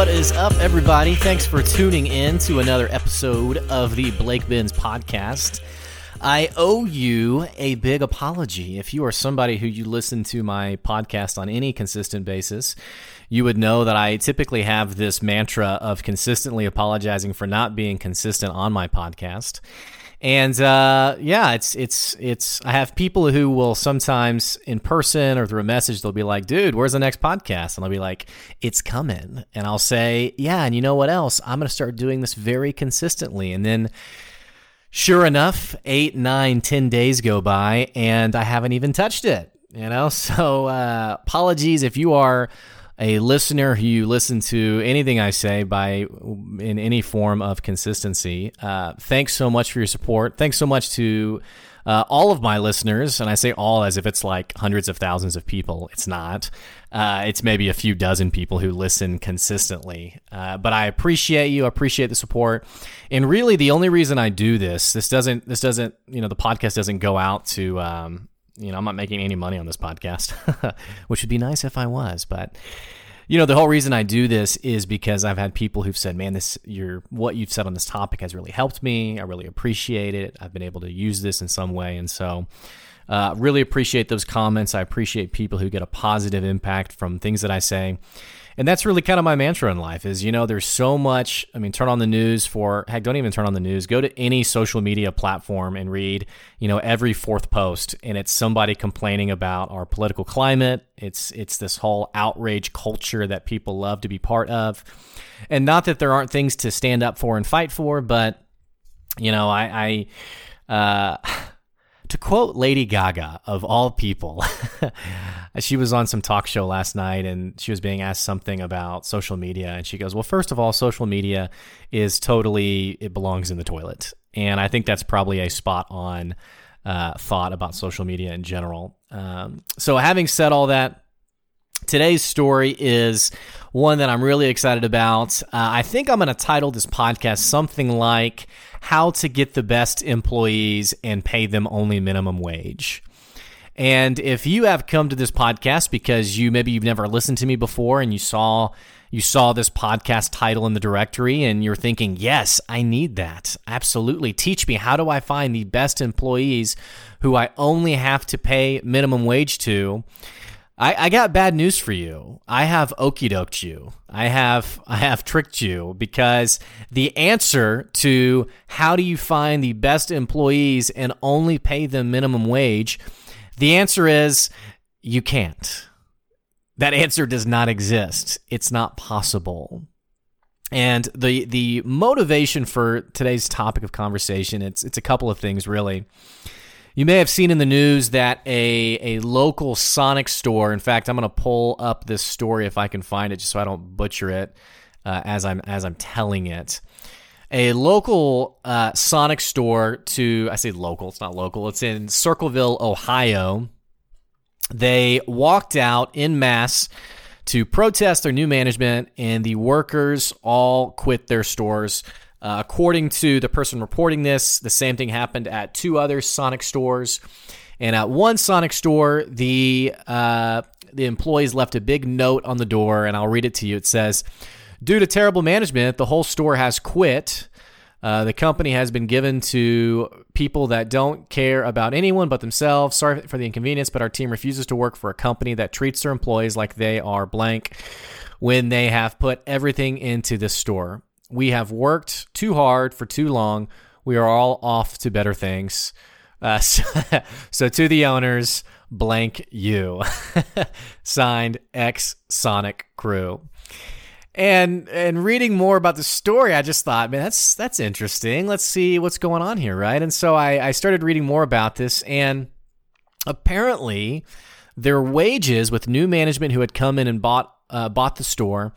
What is up, everybody? Thanks for tuning in to another episode of the Blake Benz podcast. I owe you a big apology. If you are somebody who you listen to my podcast on any consistent basis, you would know that I typically have this mantra of consistently apologizing for not being consistent on my podcast. And uh, yeah, it's it's it's. I have people who will sometimes in person or through a message, they'll be like, "Dude, where's the next podcast?" And I'll be like, "It's coming." And I'll say, "Yeah." And you know what else? I'm going to start doing this very consistently. And then, sure enough, eight, nine, ten days go by, and I haven't even touched it. You know, so uh, apologies if you are a listener who you listen to anything I say by in any form of consistency. Uh, thanks so much for your support. Thanks so much to uh, all of my listeners, and I say all as if it's like hundreds of thousands of people. It's not. Uh, it's maybe a few dozen people who listen consistently. Uh, but I appreciate you. I appreciate the support. And really, the only reason I do this, this doesn't, this doesn't, you know, the podcast doesn't go out to, um, you know, I'm not making any money on this podcast, which would be nice if I was, but you know, the whole reason I do this is because I've had people who've said, "Man, this your what you've said on this topic has really helped me. I really appreciate it. I've been able to use this in some way." And so uh, really appreciate those comments. I appreciate people who get a positive impact from things that I say and that's really kind of my mantra in life is you know there's so much i mean turn on the news for heck don't even turn on the news. Go to any social media platform and read you know every fourth post and it's somebody complaining about our political climate. It's it's this whole outrage culture that people love to be part of. And not that there aren't things to stand up for and fight for but you know i i uh to quote Lady Gaga, of all people, she was on some talk show last night and she was being asked something about social media. And she goes, Well, first of all, social media is totally, it belongs in the toilet. And I think that's probably a spot on uh, thought about social media in general. Um, so, having said all that, today's story is one that I'm really excited about. Uh, I think I'm going to title this podcast something like how to get the best employees and pay them only minimum wage. And if you have come to this podcast because you maybe you've never listened to me before and you saw you saw this podcast title in the directory and you're thinking, "Yes, I need that. Absolutely. Teach me how do I find the best employees who I only have to pay minimum wage to?" I, I got bad news for you. I have okey doked you. I have I have tricked you because the answer to how do you find the best employees and only pay them minimum wage, the answer is you can't. That answer does not exist. It's not possible. And the the motivation for today's topic of conversation, it's it's a couple of things really. You may have seen in the news that a, a local Sonic store, in fact, I'm going to pull up this story if I can find it just so I don't butcher it uh, as, I'm, as I'm telling it. A local uh, Sonic store to, I say local, it's not local, it's in Circleville, Ohio. They walked out in mass to protest their new management, and the workers all quit their stores uh, according to the person reporting this, the same thing happened at two other Sonic stores. And at one Sonic store, the uh, the employees left a big note on the door, and I'll read it to you. It says, "Due to terrible management, the whole store has quit. Uh, the company has been given to people that don't care about anyone but themselves. Sorry for the inconvenience, but our team refuses to work for a company that treats their employees like they are blank when they have put everything into this store. We have worked too hard for too long. We are all off to better things. Uh, so, so, to the owners, blank you. Signed X Sonic Crew. And and reading more about the story, I just thought, man, that's that's interesting. Let's see what's going on here, right? And so I, I started reading more about this, and apparently, their wages with new management who had come in and bought uh, bought the store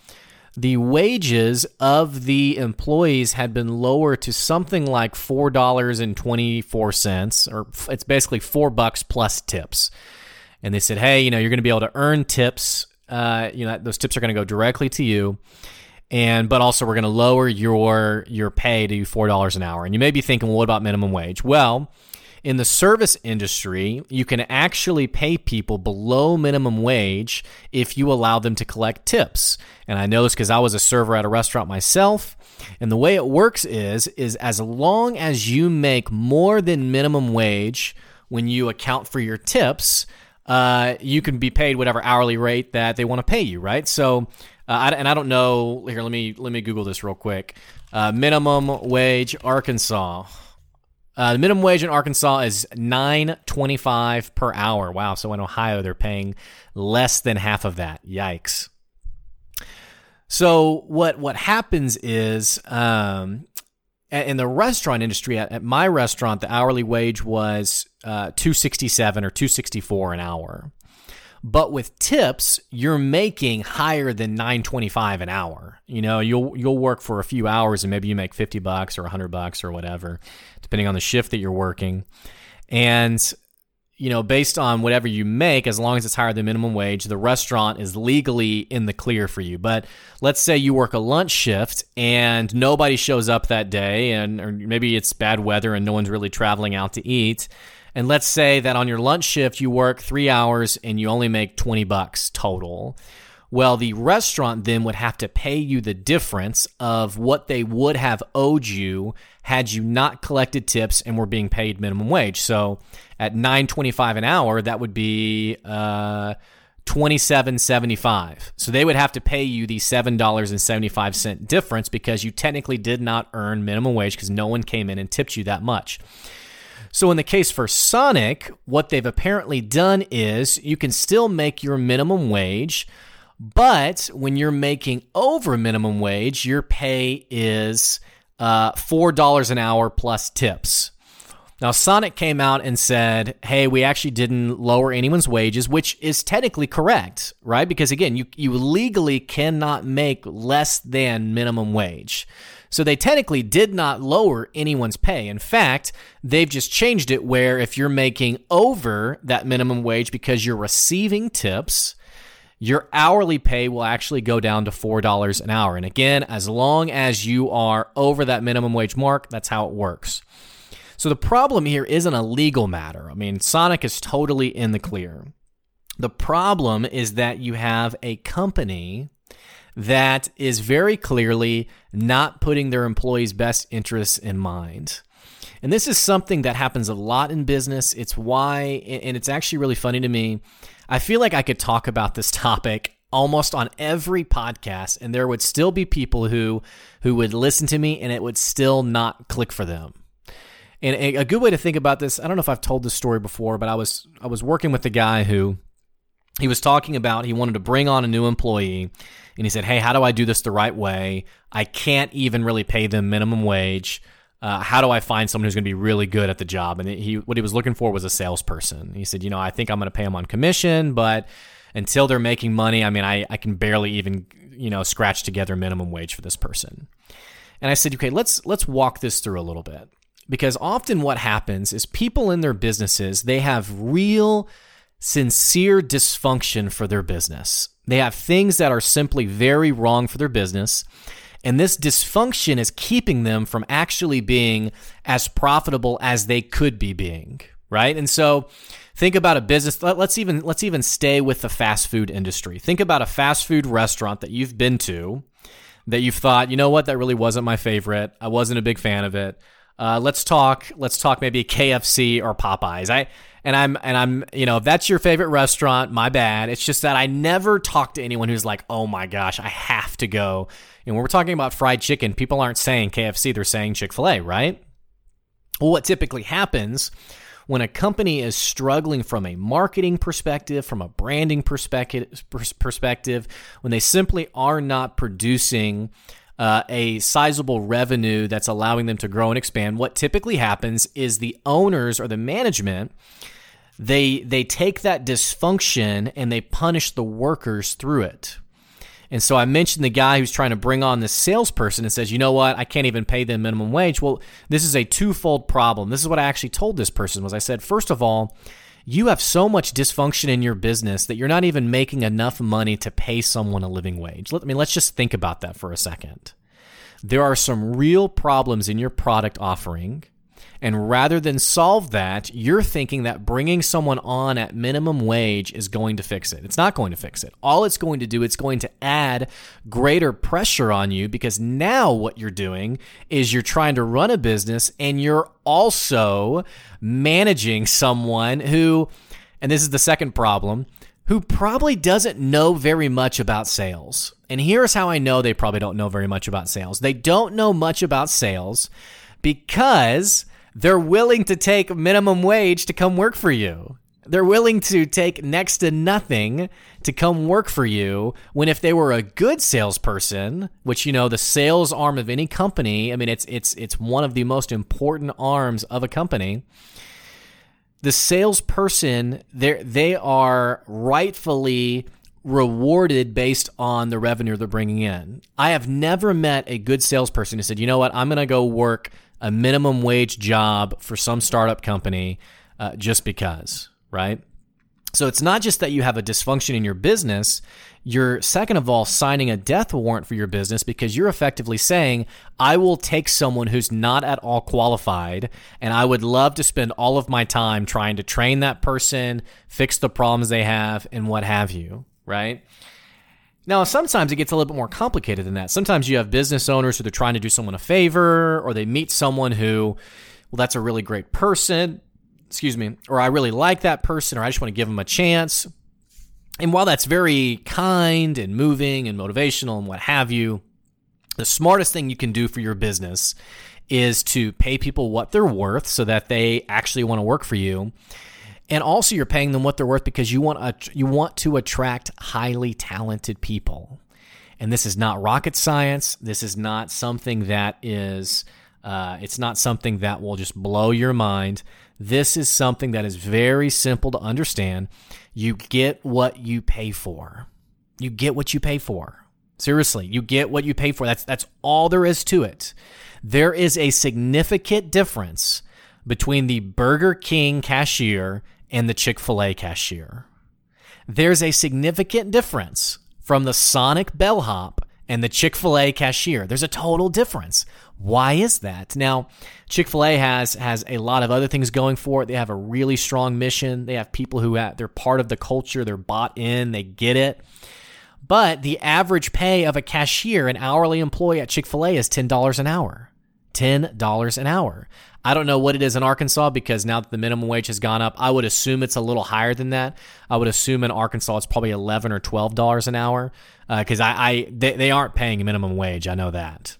the wages of the employees had been lowered to something like four dollars and twenty four cents, or it's basically four bucks plus tips. And they said, "Hey, you know, you're going to be able to earn tips. Uh, you know, those tips are going to go directly to you." and but also we're going to lower your your pay to four dollars an hour. And you may be thinking, well, what about minimum wage? Well, in the service industry, you can actually pay people below minimum wage if you allow them to collect tips. And I know this because I was a server at a restaurant myself. And the way it works is is as long as you make more than minimum wage when you account for your tips, uh, you can be paid whatever hourly rate that they want to pay you, right? So, uh, I, and I don't know. Here, let me let me Google this real quick. Uh, minimum wage Arkansas. Uh, the minimum wage in Arkansas is nine twenty five per hour. Wow! So in Ohio, they're paying less than half of that. Yikes! So what what happens is um, in the restaurant industry at, at, my restaurant, the hourly wage was uh, two sixty seven or two sixty four an hour. But with tips, you're making higher than 925 an hour. You know, you'll you'll work for a few hours and maybe you make 50 bucks or 100 bucks or whatever, depending on the shift that you're working. And you know, based on whatever you make, as long as it's higher than minimum wage, the restaurant is legally in the clear for you. But let's say you work a lunch shift and nobody shows up that day, and or maybe it's bad weather and no one's really traveling out to eat. And let's say that on your lunch shift, you work three hours and you only make 20 bucks total. Well, the restaurant then would have to pay you the difference of what they would have owed you had you not collected tips and were being paid minimum wage. So at 9.25 an hour, that would be uh, 27.75. So they would have to pay you the $7.75 difference because you technically did not earn minimum wage because no one came in and tipped you that much. So, in the case for Sonic, what they've apparently done is you can still make your minimum wage, but when you're making over minimum wage, your pay is uh, $4 an hour plus tips. Now, Sonic came out and said, hey, we actually didn't lower anyone's wages, which is technically correct, right? Because again, you, you legally cannot make less than minimum wage. So they technically did not lower anyone's pay. In fact, they've just changed it where if you're making over that minimum wage because you're receiving tips, your hourly pay will actually go down to $4 an hour. And again, as long as you are over that minimum wage mark, that's how it works. So the problem here isn't a legal matter. I mean, Sonic is totally in the clear. The problem is that you have a company that is very clearly not putting their employees' best interests in mind. And this is something that happens a lot in business. It's why, and it's actually really funny to me. I feel like I could talk about this topic almost on every podcast and there would still be people who who would listen to me and it would still not click for them. And a, good way to think about this, I don't know if I've told this story before, but I was I was working with a guy who he was talking about he wanted to bring on a new employee and he said, Hey, how do I do this the right way? I can't even really pay them minimum wage. Uh, how do I find someone who's going to be really good at the job? And he, what he was looking for was a salesperson. He said, you know, I think I'm going to pay them on commission, but until they're making money, I mean, I, I can barely even, you know, scratch together minimum wage for this person. And I said, okay, let's let's walk this through a little bit because often what happens is people in their businesses they have real sincere dysfunction for their business. They have things that are simply very wrong for their business. And this dysfunction is keeping them from actually being as profitable as they could be being, right? And so think about a business let's even let's even stay with the fast food industry. Think about a fast food restaurant that you've been to that you've thought, "You know what? That really wasn't my favorite. I wasn't a big fan of it." Uh, let's talk. Let's talk maybe KFC or Popeyes. I and I'm and I'm you know if that's your favorite restaurant, my bad. It's just that I never talk to anyone who's like, oh my gosh, I have to go. And when we're talking about fried chicken, people aren't saying KFC; they're saying Chick Fil A, right? Well, what typically happens when a company is struggling from a marketing perspective, from a branding perspective, perspective, when they simply are not producing uh, a sizable revenue that's allowing them to grow and expand, what typically happens is the owners or the management they they take that dysfunction and they punish the workers through it. And so I mentioned the guy who's trying to bring on this salesperson and says, you know what, I can't even pay them minimum wage. Well, this is a twofold problem. This is what I actually told this person was I said, first of all, you have so much dysfunction in your business that you're not even making enough money to pay someone a living wage. Let, I mean, let's just think about that for a second. There are some real problems in your product offering And rather than solve that, you're thinking that bringing someone on at minimum wage is going to fix it. It's not going to fix it. All it's going to do, it's going to add greater pressure on you because now what you're doing is you're trying to run a business and you're also managing someone who, and this is the second problem, who probably doesn't know very much about sales. And here's how I know they probably don't know very much about sales. They don't know much about sales because they're willing to take minimum wage to come work for you. They're willing to take next to nothing to come work for you when if they were a good salesperson, which you know the sales arm of any company, I mean it's it's it's one of the most important arms of a company. The salesperson they they are rightfully rewarded based on the revenue they're bringing in. I have never met a good salesperson who said, "You know what? I'm going to go work a minimum wage job for some startup company uh, just because, right? So it's not just that you have a dysfunction in your business. You're, second of all, signing a death warrant for your business because you're effectively saying, I will take someone who's not at all qualified and I would love to spend all of my time trying to train that person, fix the problems they have, and what have you, right? Now, sometimes it gets a little bit more complicated than that. Sometimes you have business owners who they're trying to do someone a favor, or they meet someone who, well, that's a really great person, excuse me, or I really like that person, or I just want to give them a chance. And while that's very kind and moving and motivational and what have you, the smartest thing you can do for your business is to pay people what they're worth so that they actually want to work for you and also you're paying them what they're worth because you want you want to attract highly talented people. And this is not rocket science. This is not something that is uh, it's not something that will just blow your mind. This is something that is very simple to understand. You get what you pay for. You get what you pay for. Seriously, you get what you pay for. That's that's all there is to it. There is a significant difference between the Burger King cashier and the Chick fil A cashier. There's a significant difference from the Sonic bellhop and the Chick fil A cashier. There's a total difference. Why is that? Now, Chick fil A has, has a lot of other things going for it. They have a really strong mission. They have people who have, they're part of the culture, they're bought in, they get it. But the average pay of a cashier, an hourly employee at Chick fil A, is $10 an hour. $10 an hour. I don't know what it is in Arkansas because now that the minimum wage has gone up, I would assume it's a little higher than that. I would assume in Arkansas it's probably eleven or twelve dollars an hour because uh, I, I they, they aren't paying minimum wage. I know that,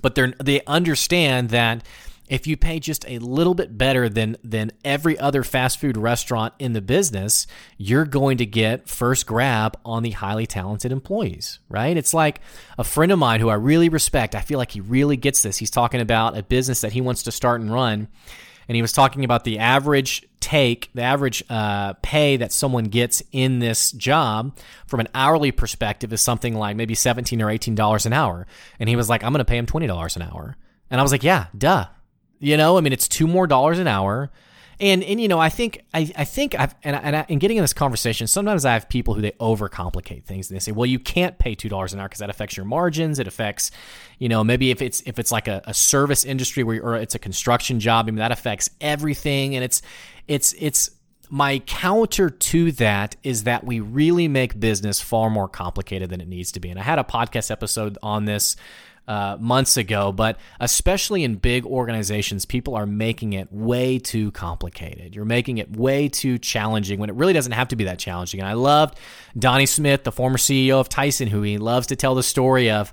but they they understand that if you pay just a little bit better than than every other fast food restaurant in the business, you're going to get first grab on the highly talented employees, right? It's like a friend of mine who I really respect. I feel like he really gets this. He's talking about a business that he wants to start and run, and he was talking about the average take, the average uh, pay that someone gets in this job from an hourly perspective is something like maybe seventeen or eighteen dollars an hour, and he was like, "I'm going to pay him twenty dollars an hour," and I was like, "Yeah, duh." You know, I mean, it's two more dollars an hour. And, and you know, I think I, I think I've and, and I, in getting in this conversation, sometimes I have people who they overcomplicate things and they say, well, you can't pay two dollars an hour because that affects your margins. It affects, you know, maybe if it's if it's like a, a service industry where or it's a construction job, I mean that affects everything. And it's it's it's my counter to that is that we really make business far more complicated than it needs to be. And I had a podcast episode on this uh, months ago, but especially in big organizations, people are making it way too complicated. You're making it way too challenging when it really doesn't have to be that challenging. And I loved Donnie Smith, the former CEO of Tyson, who he loves to tell the story of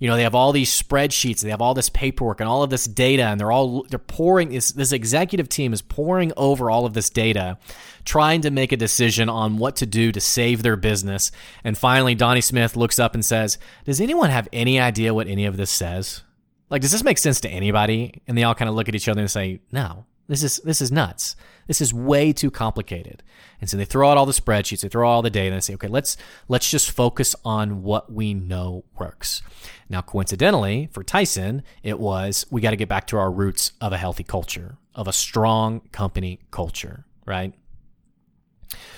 you know they have all these spreadsheets they have all this paperwork and all of this data and they're all they're pouring this, this executive team is pouring over all of this data trying to make a decision on what to do to save their business. And finally donnie smith looks up and says does anyone have any idea what any of this says? Like does this make sense to anybody? And they all kind of look at each other and say no this is this is nuts. This is way too complicated. And so they throw out all the spreadsheets, they throw out all the data, and they say, okay, let's let's just focus on what we know works. Now, coincidentally, for Tyson, it was we got to get back to our roots of a healthy culture, of a strong company culture, right?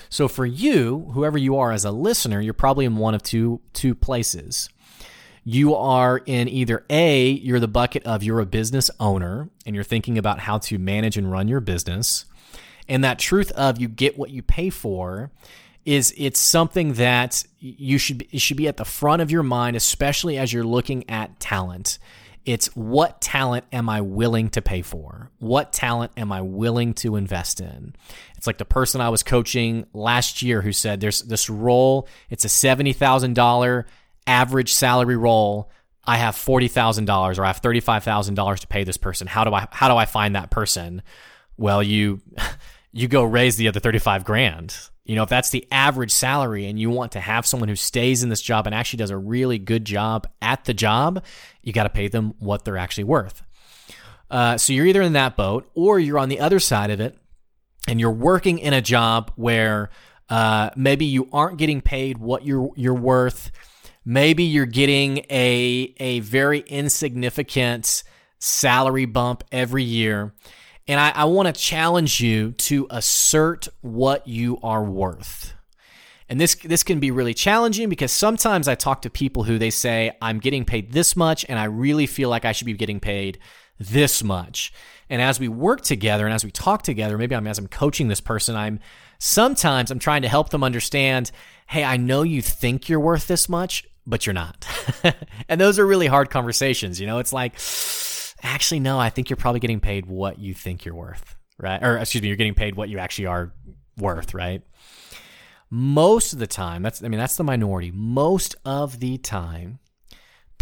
So for you, whoever you are as a listener, you're probably in one of two two places. You are in either A, you're the bucket of you're a business owner and you're thinking about how to manage and run your business. And that truth of you get what you pay for is it's something that you should it should be at the front of your mind, especially as you're looking at talent. It's what talent am I willing to pay for? What talent am I willing to invest in? It's like the person I was coaching last year who said there's this role, it's a $70,000 average salary role. I have $40,000 or I have $35,000 to pay this person. How do I how do I find that person? Well, you you go raise the other 35 grand. You know, if that's the average salary and you want to have someone who stays in this job and actually does a really good job at the job, you got to pay them what they're actually worth. Uh, so you're either in that boat or you're on the other side of it and you're working in a job where uh, maybe you aren't getting paid what you're you're worth. Maybe you're getting a a very insignificant salary bump every year and I, I want to challenge you to assert what you are worth. And this this can be really challenging because sometimes I talk to people who they say I'm getting paid this much and I really feel like I should be getting paid this much. And as we work together and as we talk together, maybe I'm as I'm coaching this person, I'm sometimes I'm trying to help them understand, hey, I know you think you're worth this much, but you're not. and those are really hard conversations, you know? It's like actually, no, I think you're probably getting paid what you think you're worth, right? Or excuse me, you're getting paid what you actually are worth, right? Most of the time, that's I mean, that's the minority. Most of the time,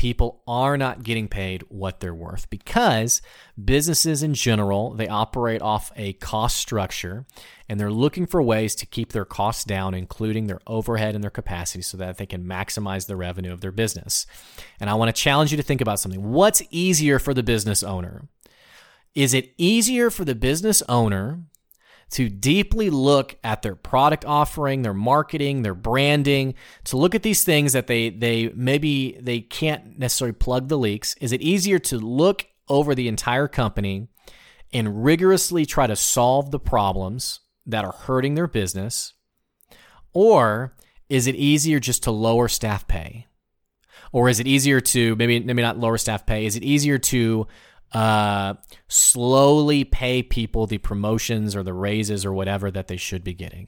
people are not getting paid what they're worth because businesses in general they operate off a cost structure and they're looking for ways to keep their costs down including their overhead and their capacity so that they can maximize the revenue of their business. And i want to challenge you to think about something. What's easier for the business owner? Is it easier for the business owner to deeply look at their product offering, their marketing, their branding, to look at these things that they they maybe they can't necessarily plug the leaks? Is it easier to look over the entire company and rigorously try to solve the problems that are hurting their business? Or is it easier just to lower staff pay? Or is it easier to maybe maybe not lower staff pay? Is it easier to uh, slowly pay people the promotions or the raises or whatever that they should be getting.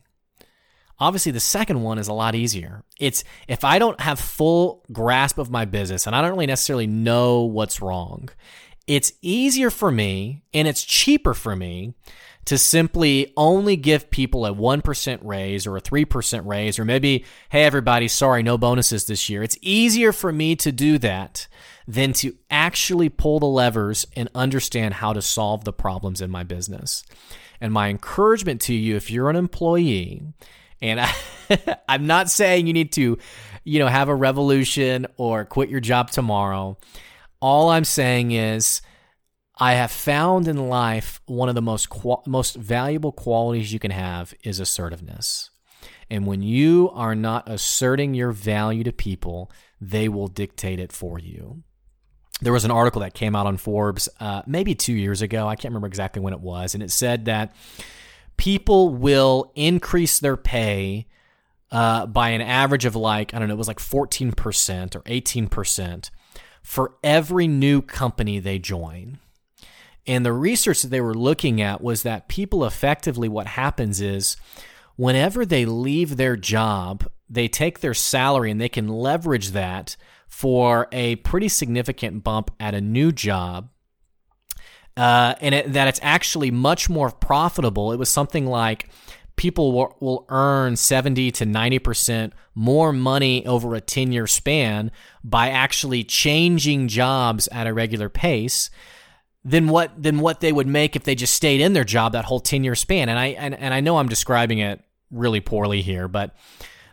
Obviously, the second one is a lot easier. It's if I don't have full grasp of my business and I don't really necessarily know what's wrong, it's easier for me and it's cheaper for me to simply only give people a 1% raise or a 3% raise, or maybe, hey, everybody, sorry, no bonuses this year. It's easier for me to do that than to actually pull the levers and understand how to solve the problems in my business. And my encouragement to you, if you're an employee, and I, I'm not saying you need to, you know, have a revolution or quit your job tomorrow. All I'm saying is, I have found in life one of the most most valuable qualities you can have is assertiveness. And when you are not asserting your value to people, they will dictate it for you. There was an article that came out on Forbes uh, maybe two years ago. I can't remember exactly when it was. And it said that people will increase their pay uh, by an average of like, I don't know, it was like 14% or 18% for every new company they join. And the research that they were looking at was that people effectively, what happens is whenever they leave their job, they take their salary and they can leverage that for a pretty significant bump at a new job. Uh, and it, that it's actually much more profitable. It was something like people will, will earn 70 to 90% more money over a 10 year span by actually changing jobs at a regular pace than what than what they would make if they just stayed in their job that whole 10 year span. And I and, and I know I'm describing it really poorly here, but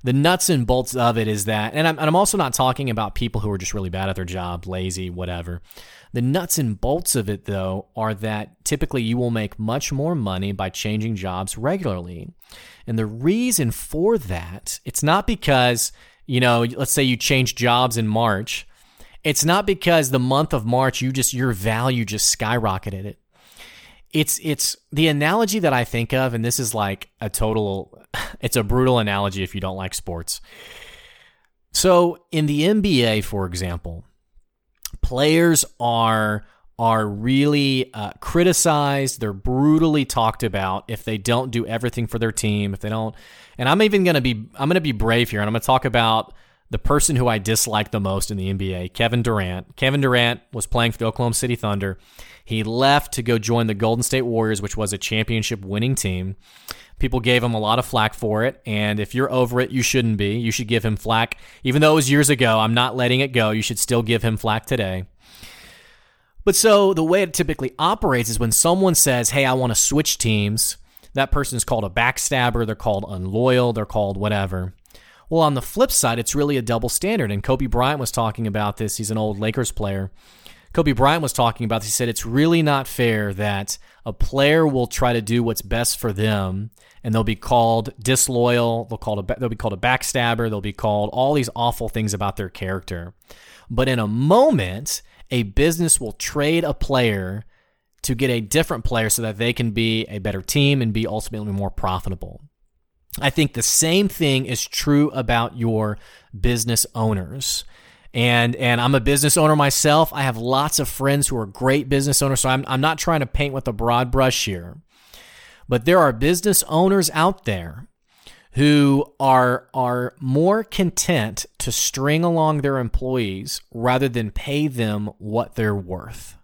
the nuts and bolts of it is that, and I'm, and I'm also not talking about people who are just really bad at their job, lazy, whatever. The nuts and bolts of it, though, are that typically you will make much more money by changing jobs regularly. And the reason for that, it's not because, you know, let's say you change jobs in March it's not because the month of March you just your value just skyrocketed it. It's it's the analogy that I think of, and this is like a total it's a brutal analogy if you don't like sports. So in the NBA, for example, players are are really uh, criticized. They're brutally talked about if they don't do everything for their team. If they don't, and I'm even gonna be I'm gonna be brave here, and I'm gonna talk about the person who I dislike the most in the NBA, Kevin Durant. Kevin Durant was playing for the Oklahoma City Thunder. He left to go join the Golden State Warriors, which was a championship winning team. People gave him a lot of flack for it, and if you're over it, you shouldn't be. You should give him flack. Even though it was years ago, I'm not letting it go. You should still give him flack today. But so the way it typically operates is when someone says, Hey, I want to switch teams, that person is called a backstabber, they're called unloyal, they're called whatever. Well, on the flip side, it's really a double standard. And Kobe Bryant was talking about this. He's an old Lakers player. Kobe Bryant was talking about this. He said it's really not fair that a player will try to do what's best for them and they'll be called disloyal, they'll a, they'll be called a backstabber, they'll be called all these awful things about their character. But in a moment, a business will trade a player to get a different player so that they can be a better team and be ultimately more profitable. I think the same thing is true about your business owners. And and I'm a business owner myself. I have lots of friends who are great business owners, so I'm I'm not trying to paint with a broad brush here. But there are business owners out there who are are more content to string along their employees rather than pay them what they're worth.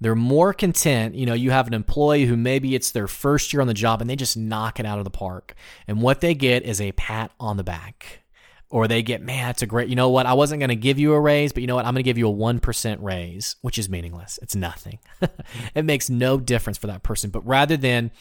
They're more content. You know, you have an employee who maybe it's their first year on the job and they just knock it out of the park. And what they get is a pat on the back. Or they get, man, that's a great, you know what? I wasn't going to give you a raise, but you know what? I'm going to give you a 1% raise, which is meaningless. It's nothing. it makes no difference for that person. But rather than,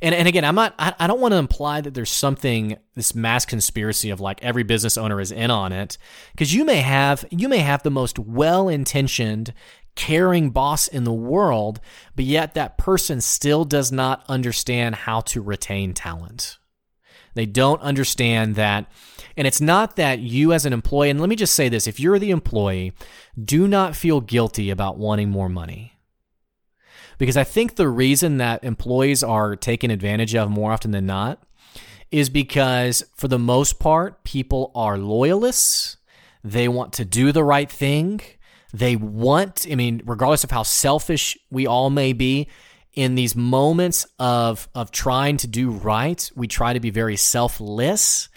and, and again, I'm not, I, I don't want to imply that there's something, this mass conspiracy of like every business owner is in on it. Cause you may have, you may have the most well intentioned, caring boss in the world, but yet that person still does not understand how to retain talent. They don't understand that. And it's not that you, as an employee, and let me just say this if you're the employee, do not feel guilty about wanting more money. Because I think the reason that employees are taken advantage of more often than not is because, for the most part, people are loyalists. They want to do the right thing. They want, I mean, regardless of how selfish we all may be, in these moments of of trying to do right, we try to be very selfless.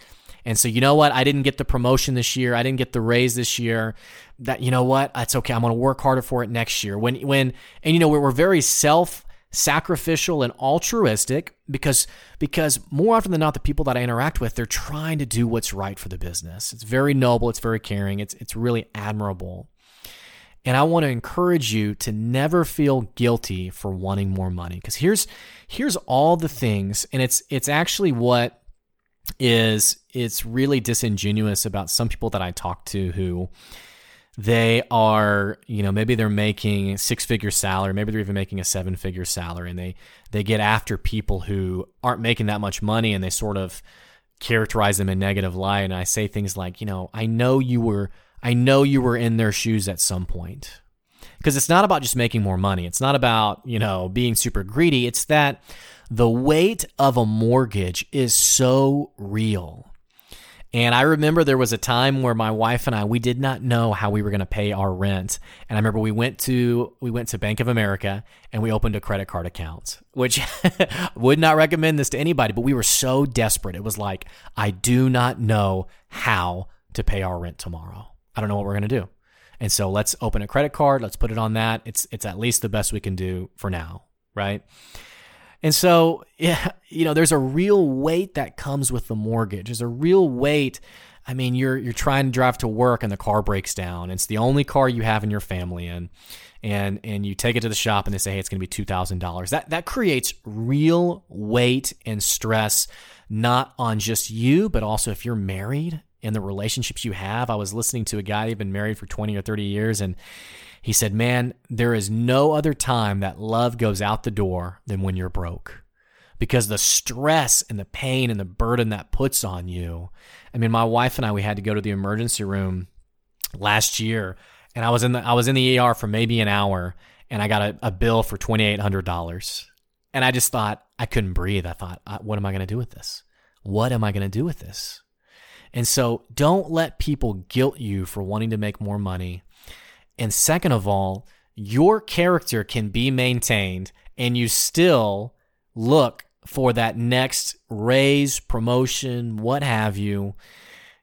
And so, you know what? I didn't get the promotion this year. I didn't get the raise this year. That you know what? That's okay. I'm going to work harder for it next year. When when and you know we're, we're very self sacrificial and altruistic because because more often than not the people that I interact with they're trying to do what's right for the business. It's very noble, it's very caring, it's it's really admirable. And I want to encourage you to never feel guilty for wanting more money. Because here's here's all the things and it's it's actually what is it's really disingenuous about some people that I talk to who they are, you know, maybe they're making six figure salary, maybe they're even making a seven figure salary and they they get after people who aren't making that much money and they sort of characterize them in negative light. And I say things like, you know, I know you were I know you were in their shoes at some point. Because it's not about just making more money. It's not about, you know, being super greedy. It's that the weight of a mortgage is so real. And I remember there was a time where my wife and I we did not know how we were going to pay our rent. And I remember we went to we went to Bank of America and we opened a credit card account, which would not recommend this to anybody, but we were so desperate. It was like I do not know how to pay our rent tomorrow. I don't know what we're going to do. And so let's open a credit card. Let's put it on that. It's it's at least the best we can do for now, right? And so, yeah, you know, there's a real weight that comes with the mortgage. There's a real weight. I mean, you're you're trying to drive to work and the car breaks down. It's the only car you have in your family, and and and you take it to the shop and they say, hey, it's going to be two thousand dollars. That that creates real weight and stress, not on just you, but also if you're married in the relationships you have. I was listening to a guy who'd been married for 20 or 30 years, and he said, Man, there is no other time that love goes out the door than when you're broke. Because the stress and the pain and the burden that puts on you. I mean, my wife and I, we had to go to the emergency room last year, and I was in the I was in the ER for maybe an hour, and I got a, a bill for twenty eight hundred dollars, and I just thought I couldn't breathe. I thought, what am I going to do with this? What am I going to do with this? And so don't let people guilt you for wanting to make more money. And second of all, your character can be maintained and you still look for that next raise, promotion, what have you.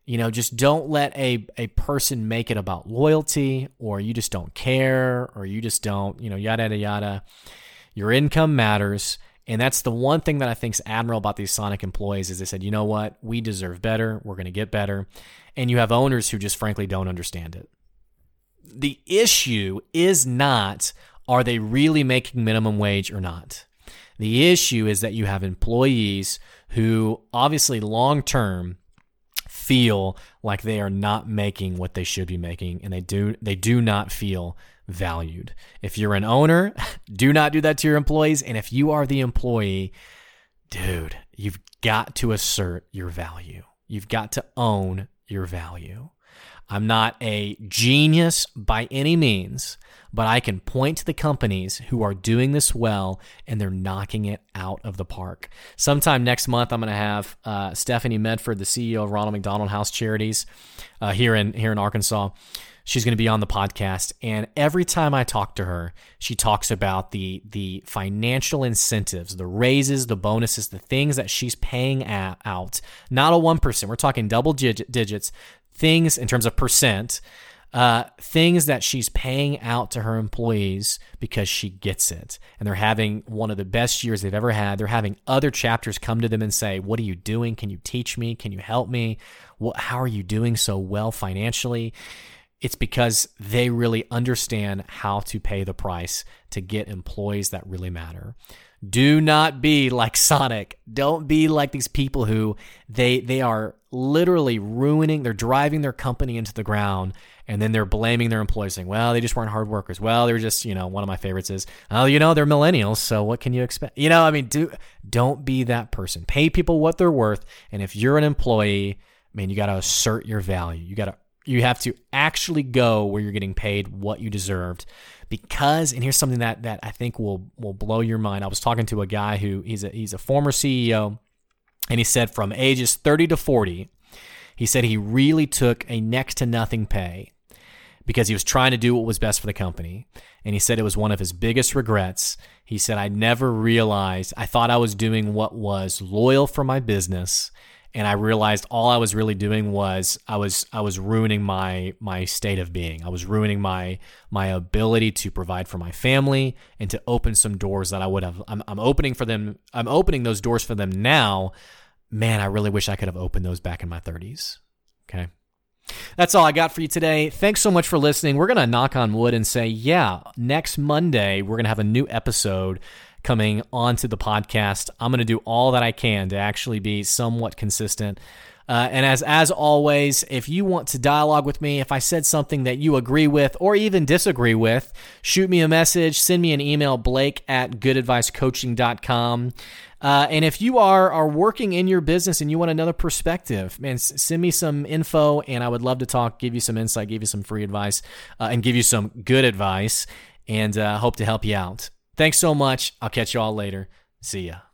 You know, just don't let a, a person make it about loyalty or you just don't care or you just don't, you know, yada, yada, yada. Your income matters. And that's the one thing that I think is admirable about these Sonic employees is they said, you know what, we deserve better. We're going to get better. And you have owners who just frankly don't understand it. The issue is not are they really making minimum wage or not? The issue is that you have employees who obviously long term feel like they are not making what they should be making and they do they do not feel valued. If you're an owner, do not do that to your employees and if you are the employee, dude, you've got to assert your value. You've got to own your value. I'm not a genius by any means, but I can point to the companies who are doing this well and they're knocking it out of the park. Sometime next month, I'm going to have uh, Stephanie Medford, the CEO of Ronald McDonald House Charities, uh, here in here in Arkansas. She's going to be on the podcast, and every time I talk to her, she talks about the the financial incentives, the raises, the bonuses, the things that she's paying out. Not a one percent. We're talking double digits things in terms of percent, uh, things that she's paying out to her employees because she gets it. And they're having one of the best years they've ever had. They're having other chapters come to them and say, What are you doing? Can you teach me? Can you help me? What, how are you doing so well financially? It's because they really understand how to pay the price to get employees that really matter. Do not be like Sonic. Don't be like these people who they they are literally ruining, they're driving their company into the ground and then they're blaming their employees saying, "Well, they just weren't hard workers." Well, they're just, you know, one of my favorites is, "Oh, you know, they're millennials, so what can you expect?" You know, I mean, do don't be that person. Pay people what they're worth, and if you're an employee, man, you got to assert your value. You got to you have to actually go where you're getting paid what you deserved because and here's something that that I think will will blow your mind. I was talking to a guy who he's a he's a former CEO and he said from ages 30 to 40 he said he really took a next to nothing pay because he was trying to do what was best for the company. And he said it was one of his biggest regrets. He said, I never realized, I thought I was doing what was loyal for my business and I realized all I was really doing was I was I was ruining my my state of being. I was ruining my my ability to provide for my family and to open some doors that I would have. I'm, I'm opening for them. I'm opening those doors for them now. Man, I really wish I could have opened those back in my 30s. Okay. That's all I got for you today. Thanks so much for listening. We're going to knock on wood and say, yeah, next Monday, we're going to have a new episode coming onto the podcast. I'm going to do all that I can to actually be somewhat consistent. Uh, and as as always, if you want to dialogue with me, if I said something that you agree with or even disagree with, shoot me a message, send me an email, blake at goodadvicecoaching.com. Uh, and if you are are working in your business and you want another perspective, man, send me some info, and I would love to talk, give you some insight, give you some free advice, uh, and give you some good advice, and uh, hope to help you out. Thanks so much. I'll catch you all later. See ya.